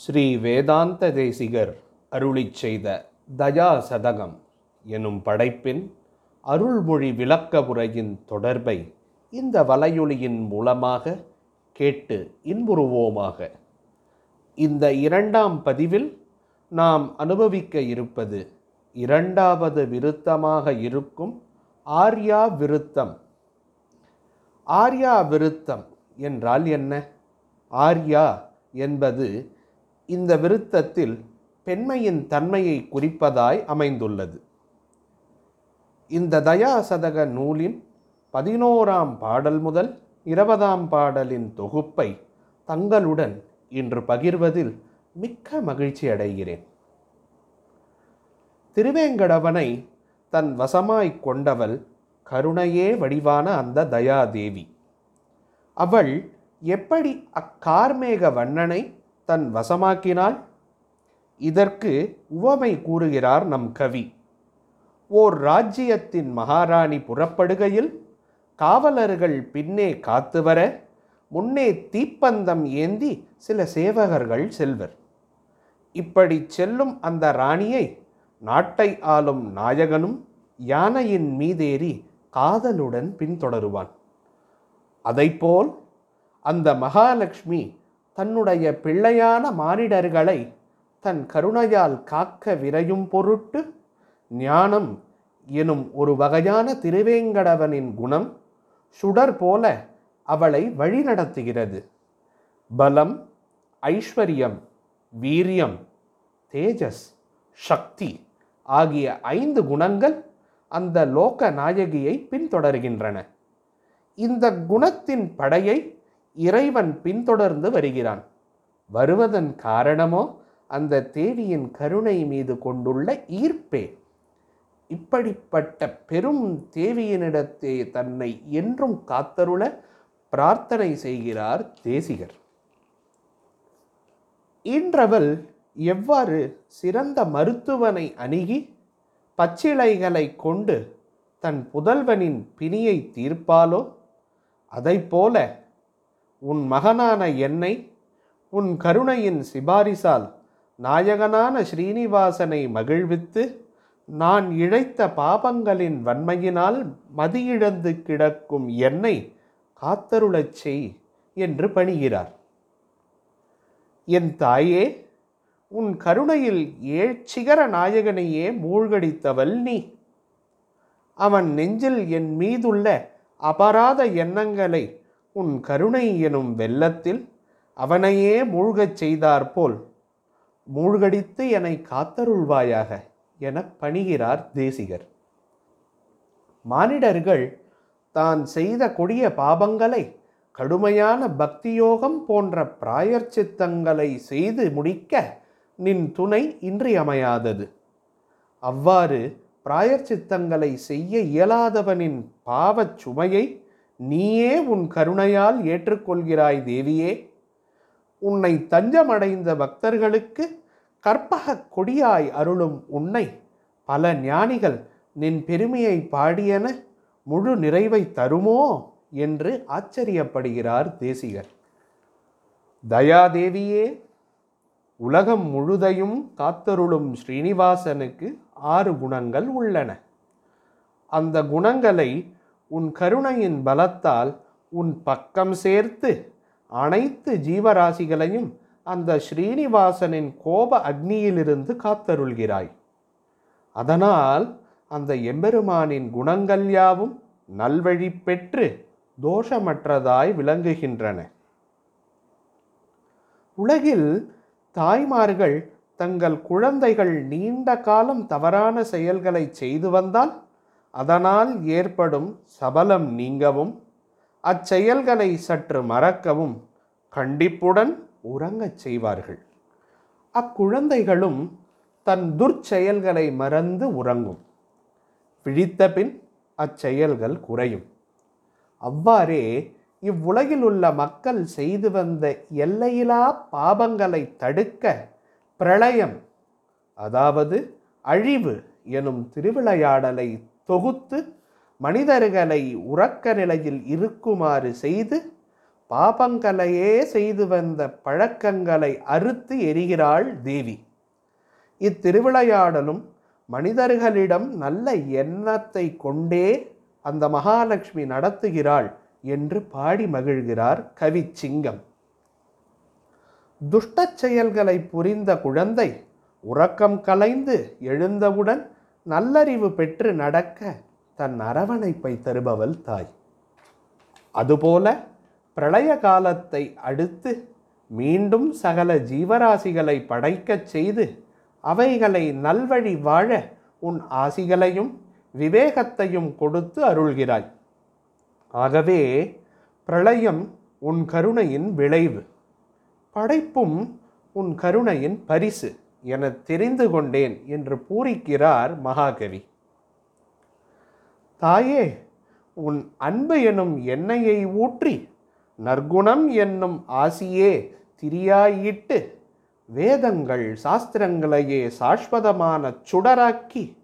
ஸ்ரீ வேதாந்த தேசிகர் அருளிச் செய்த தயா சதகம் எனும் படைப்பின் அருள்மொழி விளக்க உரையின் தொடர்பை இந்த வலையொலியின் மூலமாக கேட்டு இன்புறுவோமாக. இந்த இரண்டாம் பதிவில் நாம் அனுபவிக்க இருப்பது இரண்டாவது விருத்தமாக இருக்கும் ஆர்யா விருத்தம். ஆர்யா விருத்தம் என்றால் என்ன? ஆர்யா என்பது இந்த விருத்தத்தில் பெண்மையின் தன்மையை குறிப்பதாய் அமைந்துள்ளது. இந்த தயாசதக நூலின் பதினோராம் பாடல் முதல் இருபதாம் பாடலின் தொகுப்பை தங்களுடன் இன்று பகிர்வதில் மிக்க மகிழ்ச்சி அடைகிறேன். திருவேங்கடவனை தன் வசமாய்க் கொண்டவள் கருணையே வடிவான அந்த தயாதேவி. அவள் எப்படி அக்கார்மேக வண்ணனை தன் வசமாக்கினாள் இதற்கு உவமை கூறுகிறார் நம் கவி. ஓர் ராஜ்யத்தின் மகாராணி புறப்படுகையில் காவலர்கள் பின்னே காத்து வர முன்னே தீப்பந்தம் ஏந்தி சில சேவகர்கள் செல்வர். இப்படி செல்லும் அந்த ராணியை நாட்டை ஆளும் நாயகனும் யானையின் மீதேறி காதலுடன் பின்தொடருவான். அதைப்போல் அந்த மகாலட்சுமி தன்னுடைய பிள்ளையான மானிடர்களை தன் கருணையால் காக்க விரையும் பொருட்டு ஞானம் எனும் ஒரு வகையான திருவேங்கடவனின் குணம் சுடர் போல அவளை வழிநடத்துகிறது. பலம் ஐஸ்வர்யம் வீரியம் தேஜஸ் சக்தி ஆகிய ஐந்து குணங்கள் அந்த லோக நாயகியை பின்தொடர்கின்றன. இந்த குணத்தின் படையை இறைவன் பின்தொடர்ந்து வருகிறான். வருவதன் காரணமோ அந்த தேவியின் கருணை மீது கொண்டுள்ள ஈர்ப்பே. இப்படிப்பட்ட பெரும் தேவியினிடத்தே தன்னை என்றும் காத்தருள பிரார்த்தனை செய்கிறார் தேசிகர். ஈன்றவள் எவ்வாறு சிறந்த மருத்துவனை அணுகி பச்சிலைகளை கொண்டு தன் புதல்வனின் பிணியை தீர்ப்பாலோ அதைப்போல உன் மகனான என்னை உன் கருணையின் சிபாரிசால் நாயகனான ஸ்ரீனிவாசனை மகிழ்வித்து நான் இழைத்த பாபங்களின் வன்மையினால் மதியிழந்து கிடக்கும் என்னை காத்தருளச் செய் என்று பணிகிறார். என் தாயே உன் கருணையில் ஏழ்ச்சிகர நாயகனையே மூழ்கடித்தவள் நீ. அவன் நெஞ்சில் என் மீதுள்ள அபராத எண்ணங்களை உன் கருணை எனும் வெள்ளத்தில் அவனையே மூழ்கச் செய்தாற்போல் மூழ்கடித்து என்னை காத்தருள்வாயாக என பணிகிறார் தேசிகர். மானிடர்கள் தான் செய்த கொடிய பாபங்களை கடுமையான பக்தியோகம் போன்ற பிராயர்ச்சித்தங்களை செய்து முடிக்க நின் துணை இன்றியமையாதது. அவ்வாறு பிராயர்ச்சித்தங்களை செய்ய இயலாதவனின் பாவச் சுமையை நீயே உன் கருணையால் ஏற்றுக்கொள்கிறாய் தேவியே. உன்னை தஞ்சமடைந்த பக்தர்களுக்கு கற்பக கொடியாய் அருளும் உன்னை பல ஞானிகள் நின் பெருமையை பாடியன முழு நிறைவை தருமோ என்று ஆச்சரியப்படுகிறார் தேசிகர். தயாதேவியே உலகம் முழுதையும் காத்தருளும் ஸ்ரீனிவாசனுக்கு ஆறு குணங்கள் உள்ளன. அந்த குணங்களை உன் கருணையின் பலத்தால் உன் பக்கம் சேர்த்து அனைத்து ஜீவராசிகளையும் அந்த ஸ்ரீனிவாசனின் கோப அக்னியிலிருந்து காத்தருள்கிறாய். அதனால் அந்த எம்பெருமானின் குணங்கள் யாவும் நல்வழி பெற்று தோஷமற்றதாய் விளங்குகின்றன. உலகில் தாய்மார்கள் தங்கள் குழந்தைகள் நீண்ட காலம் தவறான செயல்களை செய்து வந்தால் அதனால் ஏற்படும் சபலம் நீங்கவும் அச்செயல்களை சற்று மறக்கவும் கண்டிப்புடன் உறங்கச் செய்வார்கள். அக்குழந்தைகளும் தன் துர்ச்செயல்களை மறந்து உறங்கும். விழித்த பின் அச்செயல்கள் குறையும். அவ்வாறே இவ்வுலகில் உள்ள மக்கள் செய்து வந்த எல்லையிலா பாபங்களை தடுக்க பிரளயம் அதாவது அழிவு எனும் திருவிளையாடலை தொகுத்து மனிதர்களை உறக்க நிலையில் இருக்குமாறு செய்து பாபங்களையே செய்து வந்த பழக்கங்களை அறுத்து எரிகிறாள் தேவி. இத்திருவிளையாடலும் மனிதர்களிடம் நல்ல எண்ணத்தை கொண்டே அந்த மகாலட்சுமி நடத்துகிறாள் என்று பாடி மகிழ்கிறார் கவிச்சிங்கம். துஷ்டச் செயல்களை புரிந்த குழந்தை உறக்கம் கலைந்து எழுந்தவுடன் நல்லறிவு பெற்று நடக்க தன் அரவணைப்பை தருபவள் தாய். அதுபோல பிரளய காலத்தை அடுத்து மீண்டும் சகல ஜீவராசிகளை படைக்கச் செய்து அவைகளை நல்வழி வாழ உன் ஆசிகளையும் விவேகத்தையும் கொடுத்து அருள்கிறாய். ஆகவே பிரளயம் உன் கருணையின் விளைவு. படைப்பும் உன் கருணையின் பரிசு. என தெரிந்து கொண்டேன் என்று பூரிக்கிறார் மகாகவி. தாயே உன் அன்பு எனும் எண்ணெயை ஊற்றி நற்குணம் என்னும் ஆசியே திரியாயிட்டு வேதங்கள் சாஸ்திரங்களையே சாஸ்வதமான சுடராக்கி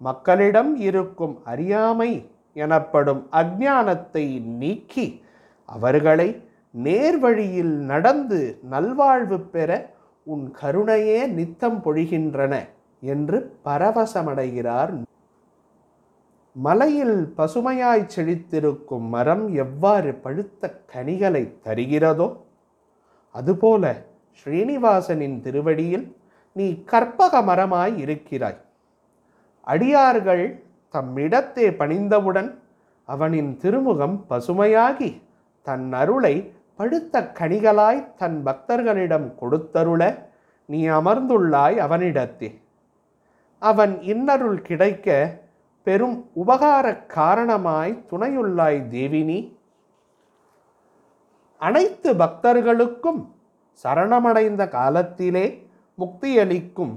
மக்களிடம் இருக்கும் அறியாமை எனப்படும் அஜானத்தை நீக்கி அவர்களை நேர்வழியில் நடந்து நல்வாழ்வு பெற உன் கருணையே நித்தம் பொழிகின்றன என்று பரவசமடைகிறார். மலையில் பசுமையாய் செழித்திருக்கும் மரம் எவ்வாறு பழுத்த கனிகளை தருகிறதோ அதுபோல ஸ்ரீனிவாசனின் திருவடியில் நீ கற்பக மரமாய் இருக்கிறாய். அடியார்கள் தம்மிடத்தே பணிந்தவுடன் அவனின் திருமுகம் பசுமையாகி தன் அருளை பழுத்த கனிகளாய் தன் பக்தர்களிடம் கொடுத்தருள நீ அமர்ந்துள்ளாய் அவனிடத்தே. அவன் இன்னருள் கிடைக்க பெரும் உபகார காரணமாய் துணையுள்ளாய் தேவினி. அனைத்து பக்தர்களுக்கும் சரணமடைந்த காலத்திலே முக்தியளிக்கும்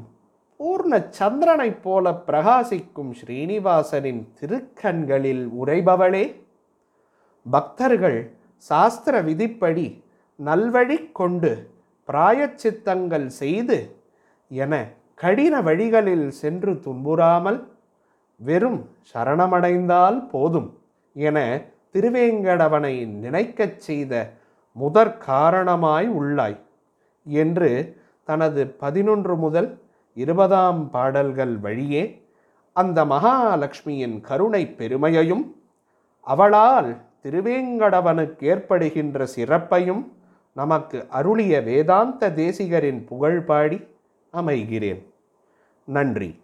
பூர்ண சந்திரனைப் போல பிரகாசிக்கும் ஸ்ரீனிவாசனின் திருக்கண்களில் உரைபவளே பக்தர்கள் சாஸ்திர விதிப்படி நல்வழி கொண்டு பிராயச்சித்தங்கள் செய்து என கடின வழிகளில் சென்று துன்புறாமல் வெறும் சரணமடைந்தால் போதும் என திருவேங்கடவனை நினைக்கச் செய்த முதற் காரணமாய் உள்ளாய் என்று தனது பதினொன்று முதல் இருபதாம் பாடல்கள் வழியே அந்த மகாலட்சுமியின் கருணை பெருமையையும் அவளால் திருவேங்கடவனுக்கு ஏற்படுகின்ற சிறப்பையும் நமக்கு அருளிய வேதாந்த தேசிகரின் புகழ் பாடி அமைகிறேன். நன்றி.